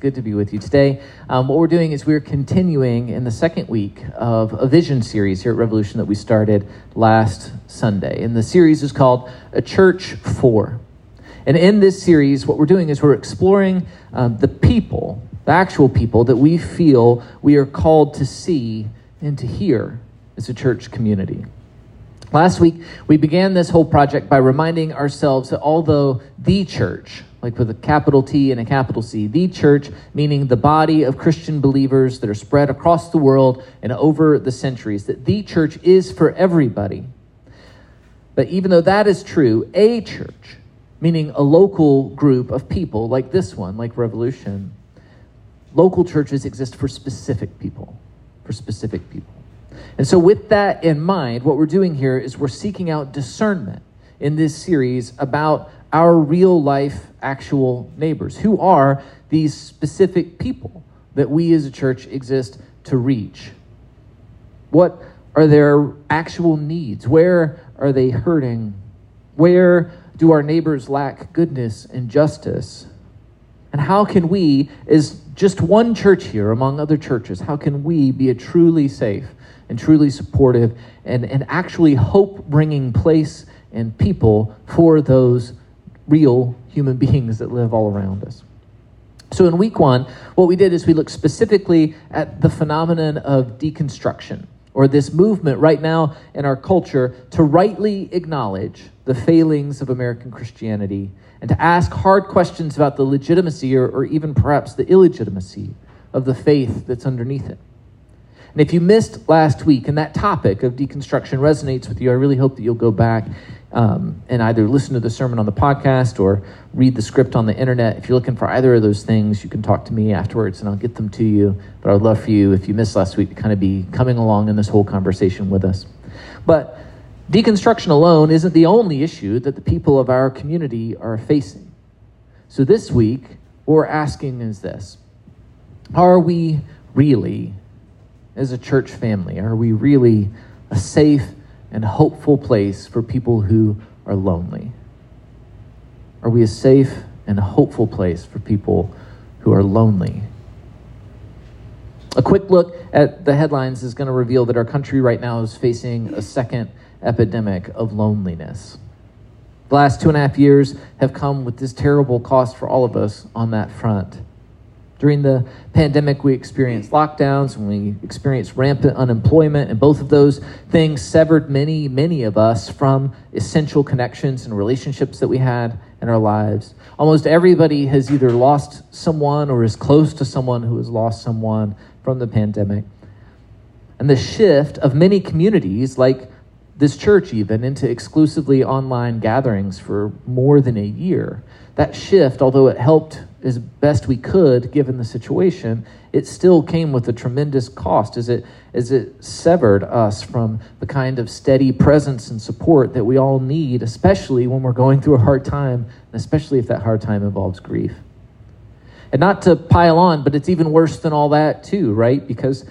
good to be with you today. Um, what we're doing is we're continuing in the second week of a vision series here at Revolution that we started last Sunday. And the series is called A Church For. And in this series, what we're doing is we're exploring um, the people, the actual people that we feel we are called to see and to hear as a church community. Last week, we began this whole project by reminding ourselves that although the church, like with a capital T and a capital C. The church, meaning the body of Christian believers that are spread across the world and over the centuries, that the church is for everybody. But even though that is true, a church, meaning a local group of people like this one, like Revolution, local churches exist for specific people, for specific people. And so, with that in mind, what we're doing here is we're seeking out discernment in this series about our real life, actual neighbors? Who are these specific people that we as a church exist to reach? What are their actual needs? Where are they hurting? Where do our neighbors lack goodness and justice? And how can we, as just one church here among other churches, how can we be a truly safe and truly supportive and, and actually hope bringing place and people for those real human beings that live all around us. So, in week one, what we did is we looked specifically at the phenomenon of deconstruction, or this movement right now in our culture to rightly acknowledge the failings of American Christianity and to ask hard questions about the legitimacy or, or even perhaps the illegitimacy of the faith that's underneath it. And if you missed last week and that topic of deconstruction resonates with you, I really hope that you'll go back um, and either listen to the sermon on the podcast or read the script on the internet. If you're looking for either of those things, you can talk to me afterwards and I'll get them to you. But I would love for you, if you missed last week, to kind of be coming along in this whole conversation with us. But deconstruction alone isn't the only issue that the people of our community are facing. So this week, what we're asking is this Are we really, as a church family, are we really a safe, and hopeful place for people who are lonely? Are we a safe and hopeful place for people who are lonely? A quick look at the headlines is going to reveal that our country right now is facing a second epidemic of loneliness. The last two and a half years have come with this terrible cost for all of us on that front. During the pandemic, we experienced lockdowns and we experienced rampant unemployment, and both of those things severed many, many of us from essential connections and relationships that we had in our lives. Almost everybody has either lost someone or is close to someone who has lost someone from the pandemic. And the shift of many communities, like this church, even into exclusively online gatherings for more than a year, that shift, although it helped as best we could given the situation, it still came with a tremendous cost as it, as it severed us from the kind of steady presence and support that we all need, especially when we're going through a hard time, and especially if that hard time involves grief. And not to pile on, but it's even worse than all that, too, right? Because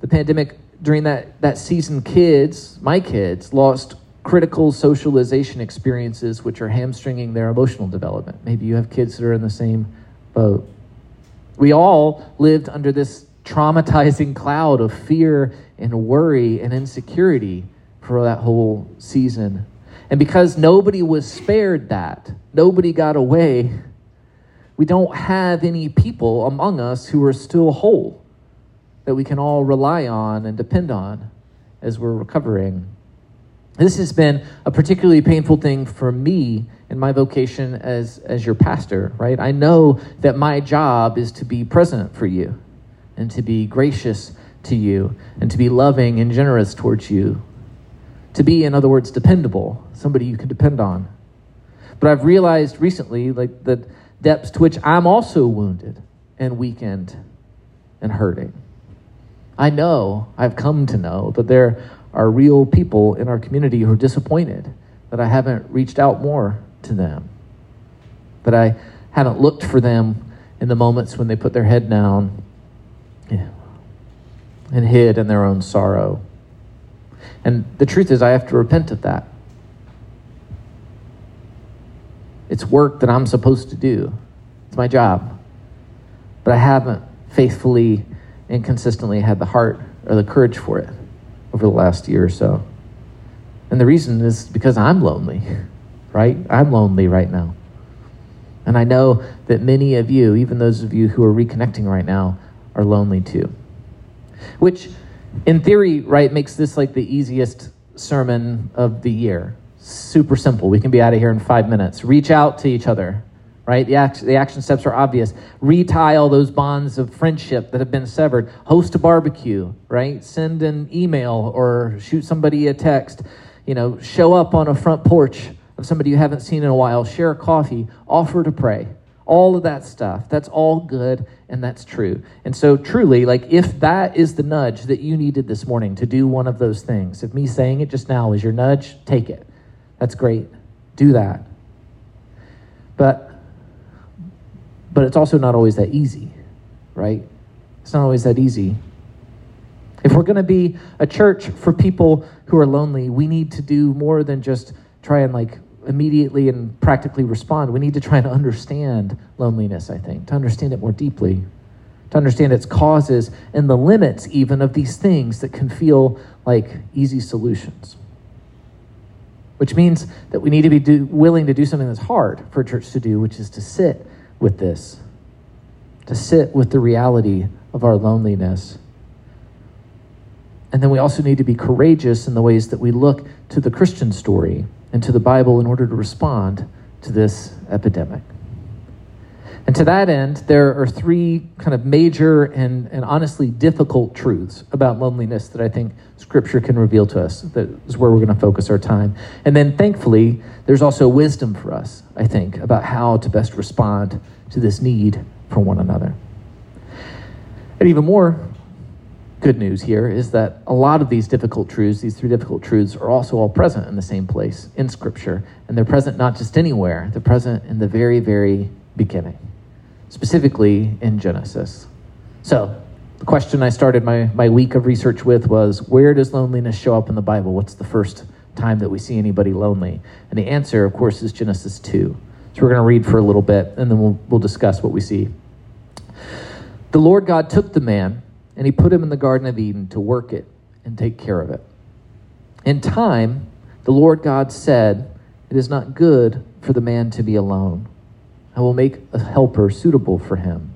the pandemic, during that, that season, kids, my kids, lost critical socialization experiences which are hamstringing their emotional development. Maybe you have kids that are in the same boat. We all lived under this traumatizing cloud of fear and worry and insecurity for that whole season. And because nobody was spared that, nobody got away, we don't have any people among us who are still whole that we can all rely on and depend on as we're recovering. This has been a particularly painful thing for me in my vocation as, as your pastor, right? I know that my job is to be present for you and to be gracious to you and to be loving and generous towards you. To be, in other words, dependable, somebody you can depend on. But I've realized recently, like, the depths to which I'm also wounded and weakened and hurting. I know, I've come to know that there are real people in our community who are disappointed that I haven't reached out more to them, that I haven't looked for them in the moments when they put their head down and hid in their own sorrow. And the truth is, I have to repent of that. It's work that I'm supposed to do, it's my job. but I haven't faithfully and consistently had the heart or the courage for it over the last year or so. And the reason is because I'm lonely, right? I'm lonely right now. And I know that many of you, even those of you who are reconnecting right now, are lonely too. Which, in theory, right, makes this like the easiest sermon of the year. Super simple. We can be out of here in five minutes. Reach out to each other, right? The, act, the action steps are obvious. Retie all those bonds of friendship that have been severed. Host a barbecue, right? Send an email or shoot somebody a text. You know, show up on a front porch of somebody you haven't seen in a while. Share a coffee. Offer to pray. All of that stuff. That's all good and that's true. And so, truly, like if that is the nudge that you needed this morning to do one of those things, if me saying it just now is your nudge, take it. That's great. Do that. But but it's also not always that easy, right? It's not always that easy. If we're going to be a church for people who are lonely, we need to do more than just try and like immediately and practically respond. We need to try and understand loneliness, I think, to understand it more deeply, to understand its causes and the limits even of these things that can feel like easy solutions. Which means that we need to be do, willing to do something that's hard for a church to do, which is to sit with this, to sit with the reality of our loneliness. And then we also need to be courageous in the ways that we look to the Christian story and to the Bible in order to respond to this epidemic. And to that end, there are three kind of major and, and honestly difficult truths about loneliness that I think Scripture can reveal to us. That is where we're going to focus our time. And then, thankfully, there's also wisdom for us, I think, about how to best respond to this need for one another. And even more good news here is that a lot of these difficult truths, these three difficult truths, are also all present in the same place in Scripture. And they're present not just anywhere, they're present in the very, very beginning specifically in Genesis. So, the question I started my, my week of research with was where does loneliness show up in the Bible? What's the first time that we see anybody lonely? And the answer, of course, is Genesis 2. So, we're going to read for a little bit and then we'll, we'll discuss what we see. The Lord God took the man and he put him in the Garden of Eden to work it and take care of it. In time, the Lord God said, It is not good for the man to be alone. I will make a helper suitable for him.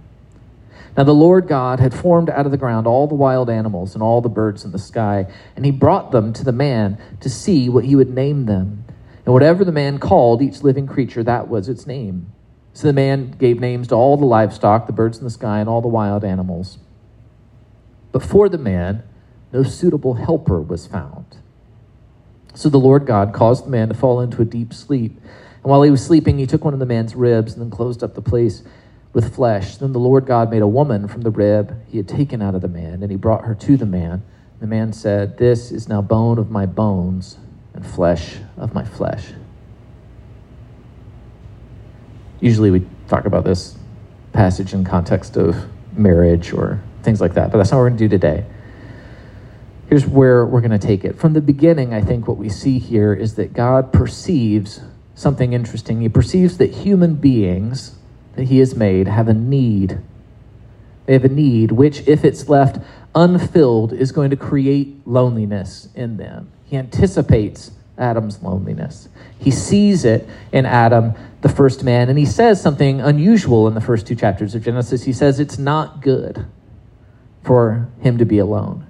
Now the Lord God had formed out of the ground all the wild animals and all the birds in the sky, and he brought them to the man to see what he would name them. And whatever the man called each living creature, that was its name. So the man gave names to all the livestock, the birds in the sky, and all the wild animals. But for the man, no suitable helper was found. So the Lord God caused the man to fall into a deep sleep. And while he was sleeping, he took one of the man's ribs and then closed up the place with flesh. Then the Lord God made a woman from the rib he had taken out of the man, and he brought her to the man. The man said, This is now bone of my bones and flesh of my flesh. Usually we talk about this passage in context of marriage or things like that, but that's not what we're going to do today. Here's where we're going to take it. From the beginning, I think what we see here is that God perceives something interesting. He perceives that human beings that he has made have a need. They have a need which, if it's left unfilled, is going to create loneliness in them. He anticipates Adam's loneliness. He sees it in Adam, the first man, and he says something unusual in the first two chapters of Genesis. He says it's not good for him to be alone.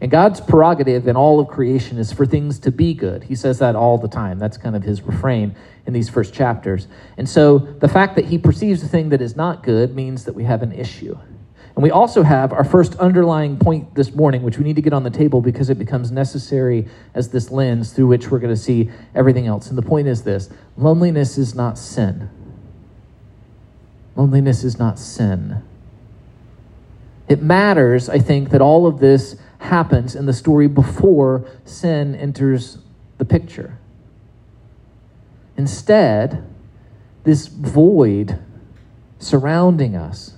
And God's prerogative in all of creation is for things to be good. He says that all the time. That's kind of his refrain in these first chapters. And so the fact that he perceives a thing that is not good means that we have an issue. And we also have our first underlying point this morning, which we need to get on the table because it becomes necessary as this lens through which we're going to see everything else. And the point is this loneliness is not sin. Loneliness is not sin. It matters, I think, that all of this happens in the story before sin enters the picture. Instead, this void surrounding us,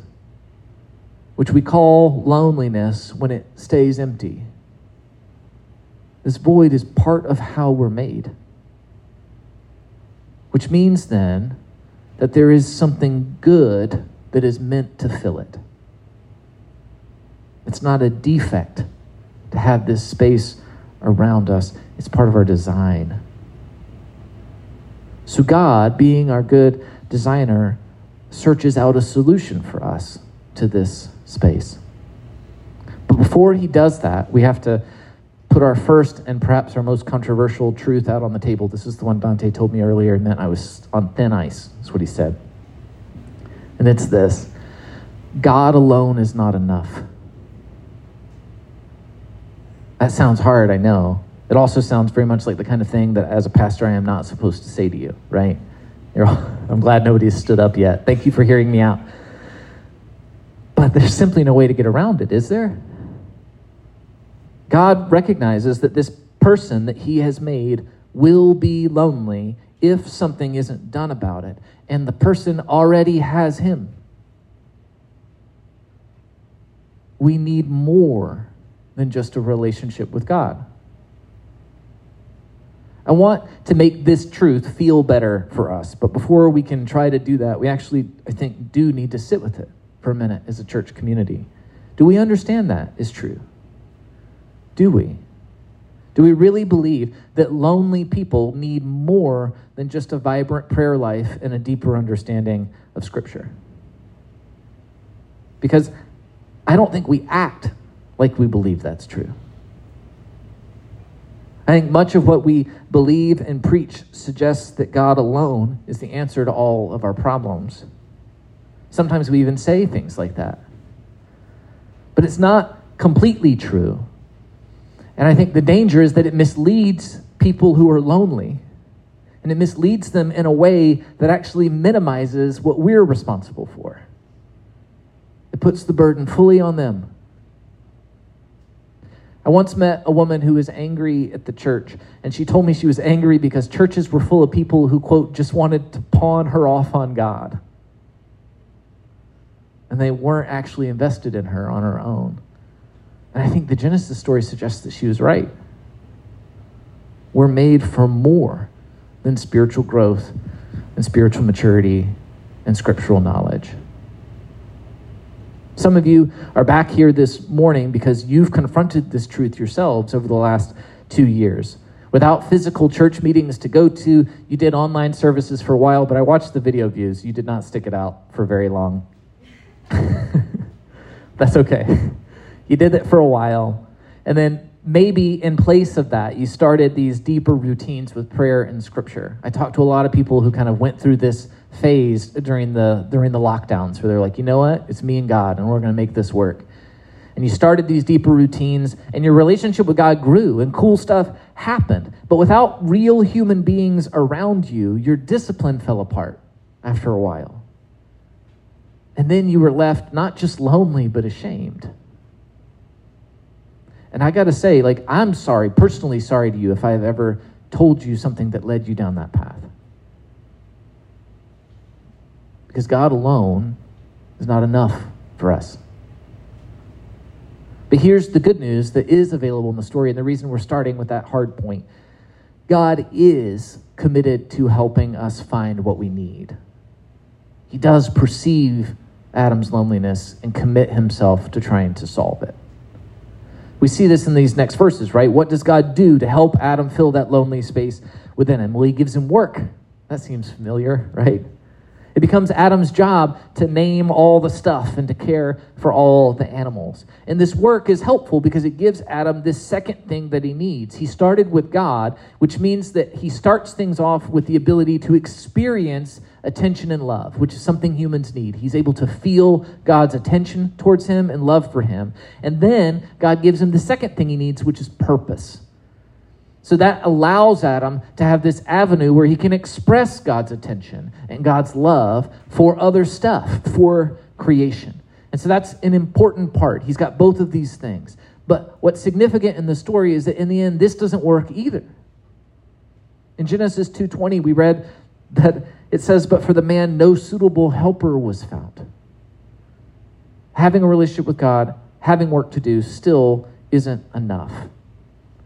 which we call loneliness when it stays empty, this void is part of how we're made. Which means then that there is something good that is meant to fill it. Not a defect to have this space around us, it's part of our design. So, God, being our good designer, searches out a solution for us to this space. But before he does that, we have to put our first and perhaps our most controversial truth out on the table. This is the one Dante told me earlier and meant I was on thin ice, is what he said. And it's this God alone is not enough. That sounds hard, I know. It also sounds very much like the kind of thing that as a pastor I am not supposed to say to you, right? All, I'm glad nobody's stood up yet. Thank you for hearing me out. But there's simply no way to get around it, is there? God recognizes that this person that he has made will be lonely if something isn't done about it. And the person already has him. We need more than just a relationship with God. I want to make this truth feel better for us, but before we can try to do that, we actually, I think, do need to sit with it for a minute as a church community. Do we understand that is true? Do we? Do we really believe that lonely people need more than just a vibrant prayer life and a deeper understanding of Scripture? Because I don't think we act like we believe that's true. I think much of what we believe and preach suggests that God alone is the answer to all of our problems. Sometimes we even say things like that. But it's not completely true. And I think the danger is that it misleads people who are lonely. And it misleads them in a way that actually minimizes what we're responsible for. It puts the burden fully on them. I once met a woman who was angry at the church, and she told me she was angry because churches were full of people who, quote, just wanted to pawn her off on God. And they weren't actually invested in her on her own. And I think the Genesis story suggests that she was right. We're made for more than spiritual growth and spiritual maturity and scriptural knowledge. Some of you are back here this morning because you've confronted this truth yourselves over the last two years. Without physical church meetings to go to, you did online services for a while, but I watched the video views. You did not stick it out for very long. That's okay. You did it for a while. And then maybe in place of that, you started these deeper routines with prayer and scripture. I talked to a lot of people who kind of went through this phase during the during the lockdowns where they're like, you know what? It's me and God, and we're going to make this work. And you started these deeper routines, and your relationship with God grew, and cool stuff happened. But without real human beings around you, your discipline fell apart after a while. And then you were left not just lonely, but ashamed. And I got to say, like, I'm sorry, personally sorry to you if I have ever told you something that led you down that path. Because God alone is not enough for us. But here's the good news that is available in the story, and the reason we're starting with that hard point God is committed to helping us find what we need. He does perceive Adam's loneliness and commit himself to trying to solve it. We see this in these next verses, right? What does God do to help Adam fill that lonely space within him? Well, he gives him work. That seems familiar, right? It becomes Adam's job to name all the stuff and to care for all the animals. And this work is helpful because it gives Adam this second thing that he needs. He started with God, which means that he starts things off with the ability to experience attention and love, which is something humans need. He's able to feel God's attention towards him and love for him. And then God gives him the second thing he needs, which is purpose. So that allows Adam to have this avenue where he can express God's attention and God's love for other stuff, for creation. And so that's an important part. He's got both of these things. But what's significant in the story is that in the end this doesn't work either. In Genesis 2:20 we read that it says but for the man no suitable helper was found. Having a relationship with God, having work to do still isn't enough.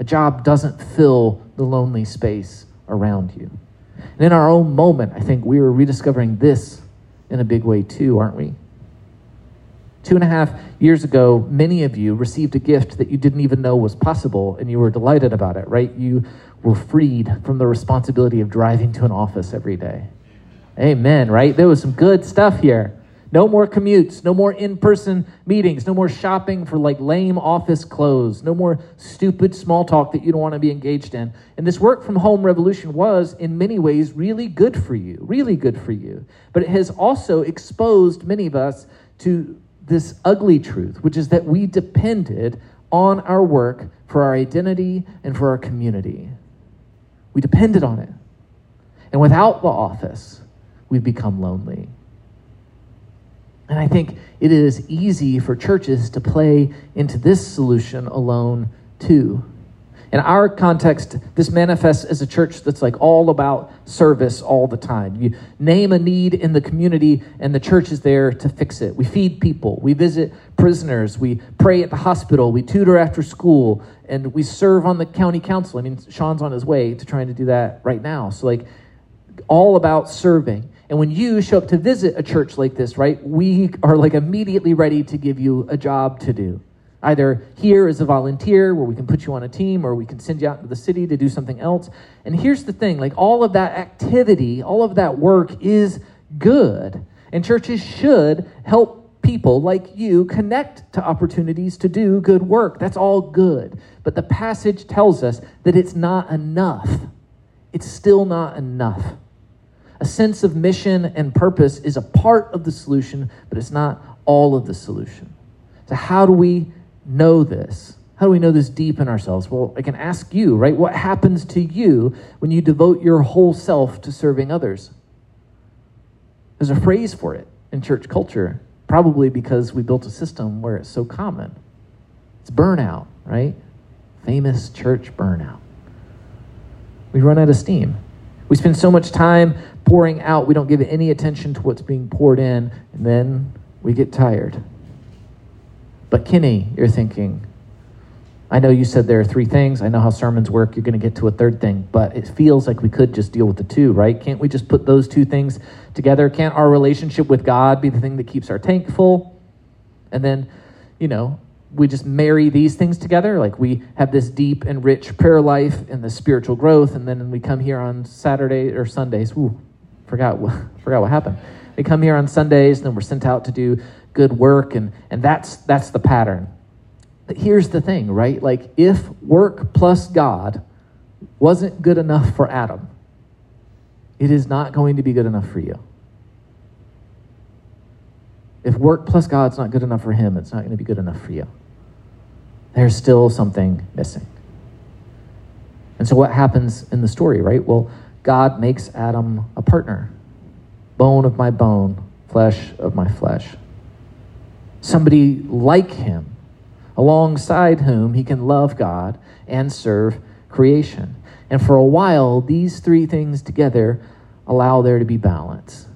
A job doesn't fill the lonely space around you. And in our own moment, I think we are rediscovering this in a big way too, aren't we? Two and a half years ago, many of you received a gift that you didn't even know was possible, and you were delighted about it, right? You were freed from the responsibility of driving to an office every day. Amen, right? There was some good stuff here. No more commutes, no more in person meetings, no more shopping for like lame office clothes, no more stupid small talk that you don't want to be engaged in. And this work from home revolution was, in many ways, really good for you, really good for you. But it has also exposed many of us to this ugly truth, which is that we depended on our work for our identity and for our community. We depended on it. And without the office, we've become lonely. And I think it is easy for churches to play into this solution alone, too. In our context, this manifests as a church that's like all about service all the time. You name a need in the community, and the church is there to fix it. We feed people, we visit prisoners, we pray at the hospital, we tutor after school, and we serve on the county council. I mean, Sean's on his way to trying to do that right now. So, like, all about serving. And when you show up to visit a church like this, right, we are like immediately ready to give you a job to do. Either here as a volunteer, where we can put you on a team, or we can send you out to the city to do something else. And here's the thing like all of that activity, all of that work is good. And churches should help people like you connect to opportunities to do good work. That's all good. But the passage tells us that it's not enough. It's still not enough. A sense of mission and purpose is a part of the solution, but it's not all of the solution. So, how do we know this? How do we know this deep in ourselves? Well, I can ask you, right? What happens to you when you devote your whole self to serving others? There's a phrase for it in church culture, probably because we built a system where it's so common. It's burnout, right? Famous church burnout. We run out of steam. We spend so much time pouring out, we don't give any attention to what's being poured in, and then we get tired. But Kenny, you're thinking, I know you said there are three things. I know how sermons work. You're going to get to a third thing, but it feels like we could just deal with the two, right? Can't we just put those two things together? Can't our relationship with God be the thing that keeps our tank full? And then, you know, we just marry these things together. Like we have this deep and rich prayer life and the spiritual growth, and then we come here on Saturday or Sundays. Ooh, forgot what, forgot what happened. We come here on Sundays, and then we're sent out to do good work, and, and that's, that's the pattern. But here's the thing, right? Like, if work plus God wasn't good enough for Adam, it is not going to be good enough for you. If work plus God's not good enough for him, it's not going to be good enough for you. There's still something missing. And so, what happens in the story, right? Well, God makes Adam a partner bone of my bone, flesh of my flesh. Somebody like him, alongside whom he can love God and serve creation. And for a while, these three things together allow there to be balance.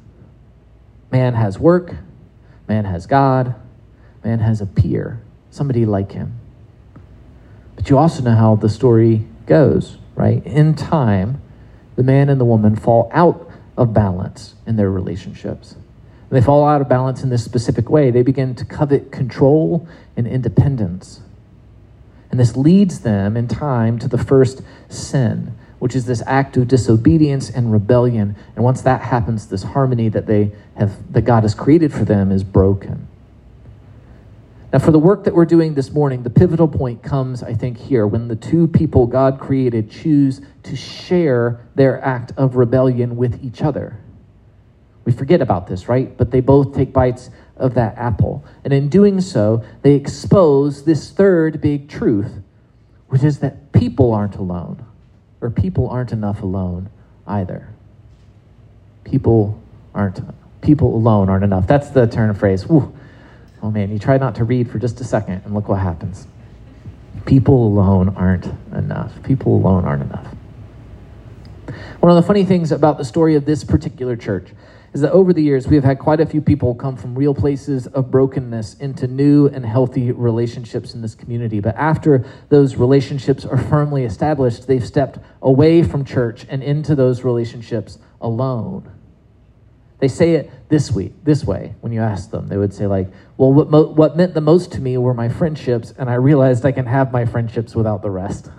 Man has work, man has God, man has a peer, somebody like him. But you also know how the story goes, right? In time, the man and the woman fall out of balance in their relationships. they fall out of balance in this specific way. They begin to covet control and independence. And this leads them in time to the first sin, which is this act of disobedience and rebellion. And once that happens, this harmony that they have that God has created for them is broken. Now, for the work that we're doing this morning, the pivotal point comes, I think, here when the two people God created choose to share their act of rebellion with each other. We forget about this, right? But they both take bites of that apple. And in doing so, they expose this third big truth, which is that people aren't alone, or people aren't enough alone either. People aren't, people alone aren't enough. That's the turn of phrase. Oh man, you try not to read for just a second, and look what happens. People alone aren't enough. People alone aren't enough. One of the funny things about the story of this particular church is that over the years, we have had quite a few people come from real places of brokenness into new and healthy relationships in this community. But after those relationships are firmly established, they've stepped away from church and into those relationships alone. They say it this week, this way, when you ask them. They would say, like, well, what, mo- what meant the most to me were my friendships, and I realized I can have my friendships without the rest.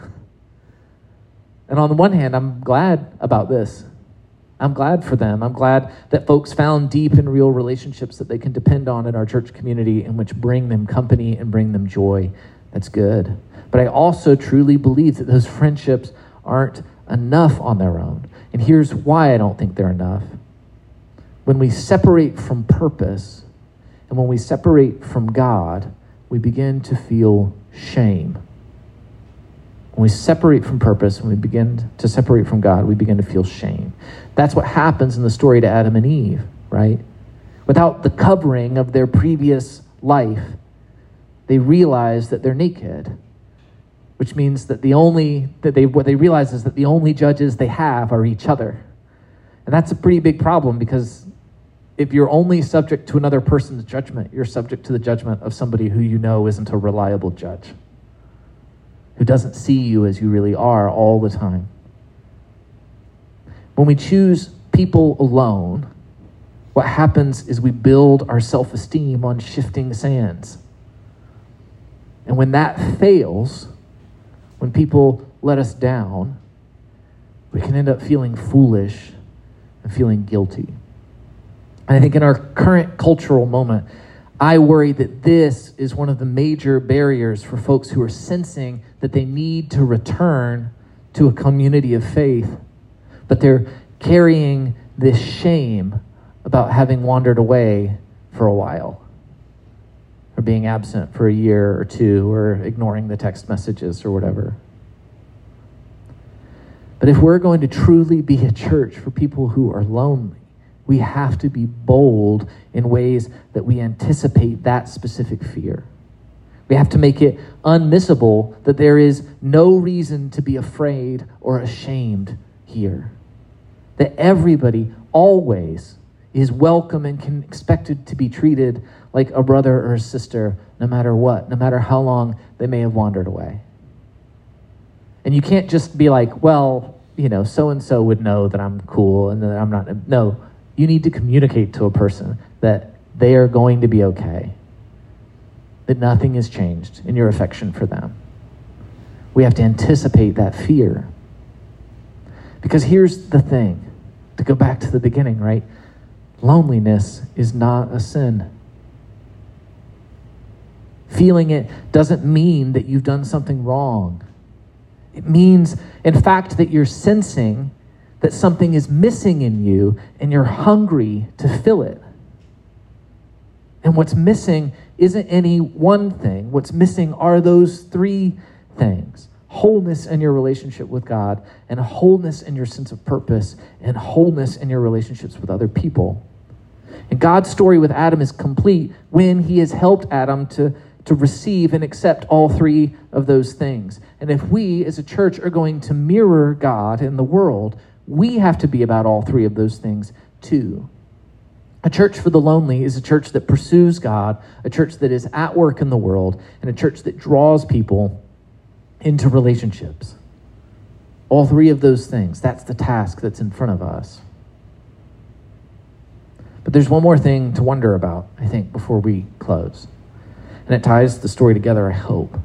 and on the one hand, I'm glad about this. I'm glad for them. I'm glad that folks found deep and real relationships that they can depend on in our church community and which bring them company and bring them joy. That's good. But I also truly believe that those friendships aren't enough on their own. And here's why I don't think they're enough. When we separate from purpose and when we separate from God, we begin to feel shame. When we separate from purpose, when we begin to separate from God, we begin to feel shame. That's what happens in the story to Adam and Eve, right? Without the covering of their previous life, they realize that they're naked which means that the only that they what they realize is that the only judges they have are each other. And that's a pretty big problem because if you're only subject to another person's judgment, you're subject to the judgment of somebody who you know isn't a reliable judge, who doesn't see you as you really are all the time. When we choose people alone, what happens is we build our self esteem on shifting sands. And when that fails, when people let us down, we can end up feeling foolish and feeling guilty. And I think in our current cultural moment, I worry that this is one of the major barriers for folks who are sensing that they need to return to a community of faith, but they're carrying this shame about having wandered away for a while or being absent for a year or two or ignoring the text messages or whatever. But if we're going to truly be a church for people who are lonely, we have to be bold in ways that we anticipate that specific fear. We have to make it unmissable that there is no reason to be afraid or ashamed here. That everybody always is welcome and can expected to be treated like a brother or a sister, no matter what, no matter how long they may have wandered away. And you can't just be like, well, you know, so and so would know that I'm cool and that I'm not. No, you need to communicate to a person that they are going to be okay, that nothing has changed in your affection for them. We have to anticipate that fear. Because here's the thing to go back to the beginning, right? Loneliness is not a sin. Feeling it doesn't mean that you've done something wrong. It means, in fact, that you're sensing that something is missing in you and you're hungry to fill it. And what's missing isn't any one thing. What's missing are those three things wholeness in your relationship with God, and wholeness in your sense of purpose, and wholeness in your relationships with other people. And God's story with Adam is complete when he has helped Adam to, to receive and accept all three of those things. And if we as a church are going to mirror God in the world, we have to be about all three of those things too. A church for the lonely is a church that pursues God, a church that is at work in the world, and a church that draws people into relationships. All three of those things, that's the task that's in front of us. But there's one more thing to wonder about, I think, before we close. And it ties the story together, I hope.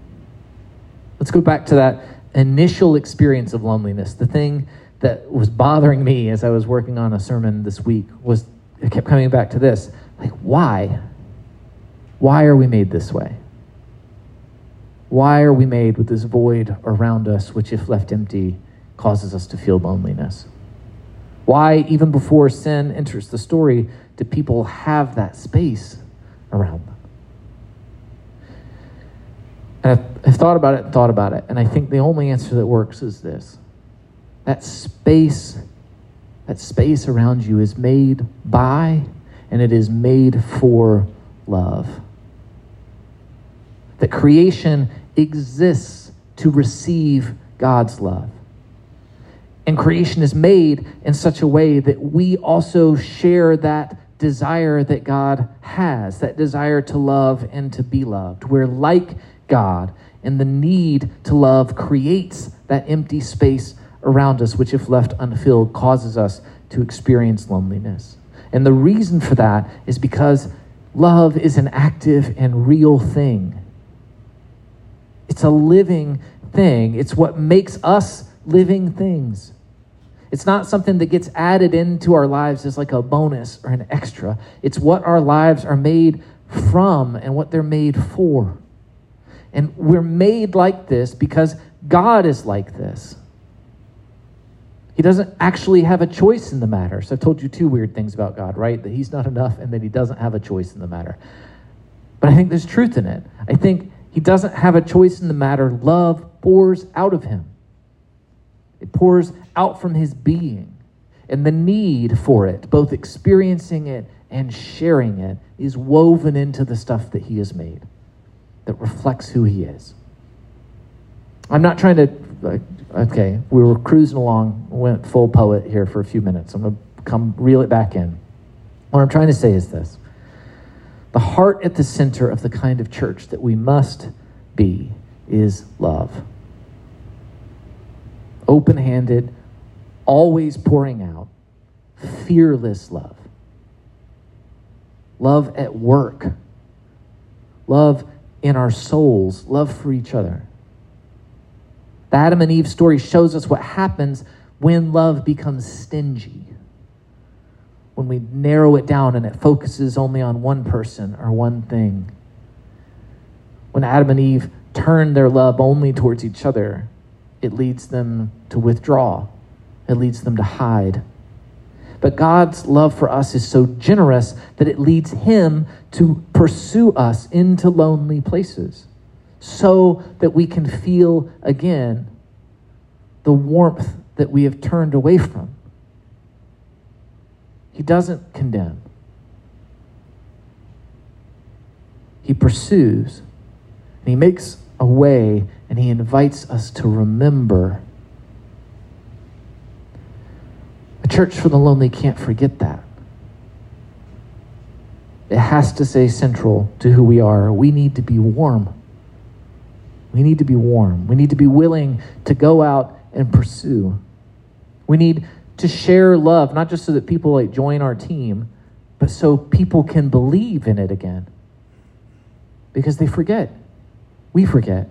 Let's go back to that initial experience of loneliness. The thing that was bothering me as I was working on a sermon this week was it kept coming back to this like, why? Why are we made this way? Why are we made with this void around us, which, if left empty, causes us to feel loneliness? Why, even before sin enters the story, do people have that space around them? And I've, I've thought about it and thought about it, and I think the only answer that works is this that space, that space around you is made by and it is made for love. That creation exists to receive God's love. And creation is made in such a way that we also share that desire that God has, that desire to love and to be loved. We're like God, and the need to love creates that empty space around us, which, if left unfilled, causes us to experience loneliness. And the reason for that is because love is an active and real thing. It's a living thing. It's what makes us living things. It's not something that gets added into our lives as like a bonus or an extra. It's what our lives are made from and what they're made for. And we're made like this because God is like this. He doesn't actually have a choice in the matter. So I've told you two weird things about God, right? That he's not enough and that he doesn't have a choice in the matter. But I think there's truth in it. I think he doesn't have a choice in the matter. Love pours out of him, it pours out from his being. And the need for it, both experiencing it and sharing it, is woven into the stuff that he has made that reflects who he is. I'm not trying to, okay, we were cruising along, went full poet here for a few minutes. I'm going to come reel it back in. What I'm trying to say is this the heart at the center of the kind of church that we must be is love. Open handed, always pouring out, fearless love. Love at work, love in our souls, love for each other. The Adam and Eve story shows us what happens when love becomes stingy. When we narrow it down and it focuses only on one person or one thing. When Adam and Eve turn their love only towards each other, it leads them to withdraw, it leads them to hide. But God's love for us is so generous that it leads Him to pursue us into lonely places so that we can feel again the warmth that we have turned away from. He doesn't condemn, He pursues, and He makes a way, and He invites us to remember. A church for the lonely can't forget that. It has to stay central to who we are. We need to be warm. We need to be warm. We need to be willing to go out and pursue. We need to share love, not just so that people like join our team, but so people can believe in it again. Because they forget. We forget.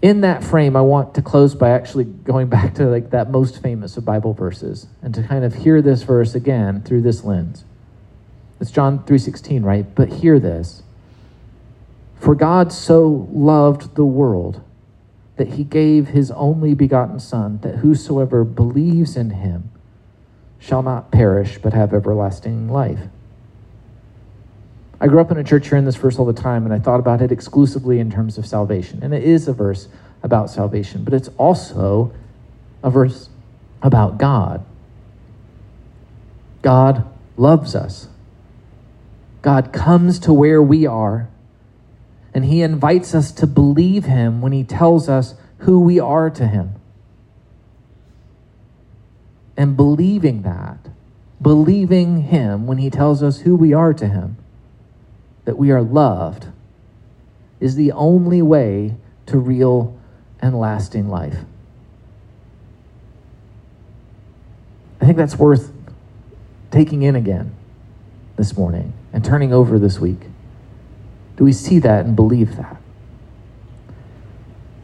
In that frame, I want to close by actually going back to like that most famous of Bible verses and to kind of hear this verse again through this lens. It's John 3:16, right? But hear this. For God so loved the world that he gave his only begotten Son, that whosoever believes in him shall not perish but have everlasting life. I grew up in a church hearing this verse all the time, and I thought about it exclusively in terms of salvation. And it is a verse about salvation, but it's also a verse about God. God loves us. God comes to where we are and he invites us to believe him when he tells us who we are to him. And believing that, believing him when he tells us who we are to him, that we are loved, is the only way to real and lasting life. I think that's worth taking in again this morning and turning over this week. Do we see that and believe that?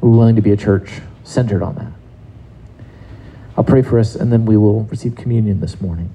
We're willing to be a church centered on that. I'll pray for us and then we will receive communion this morning.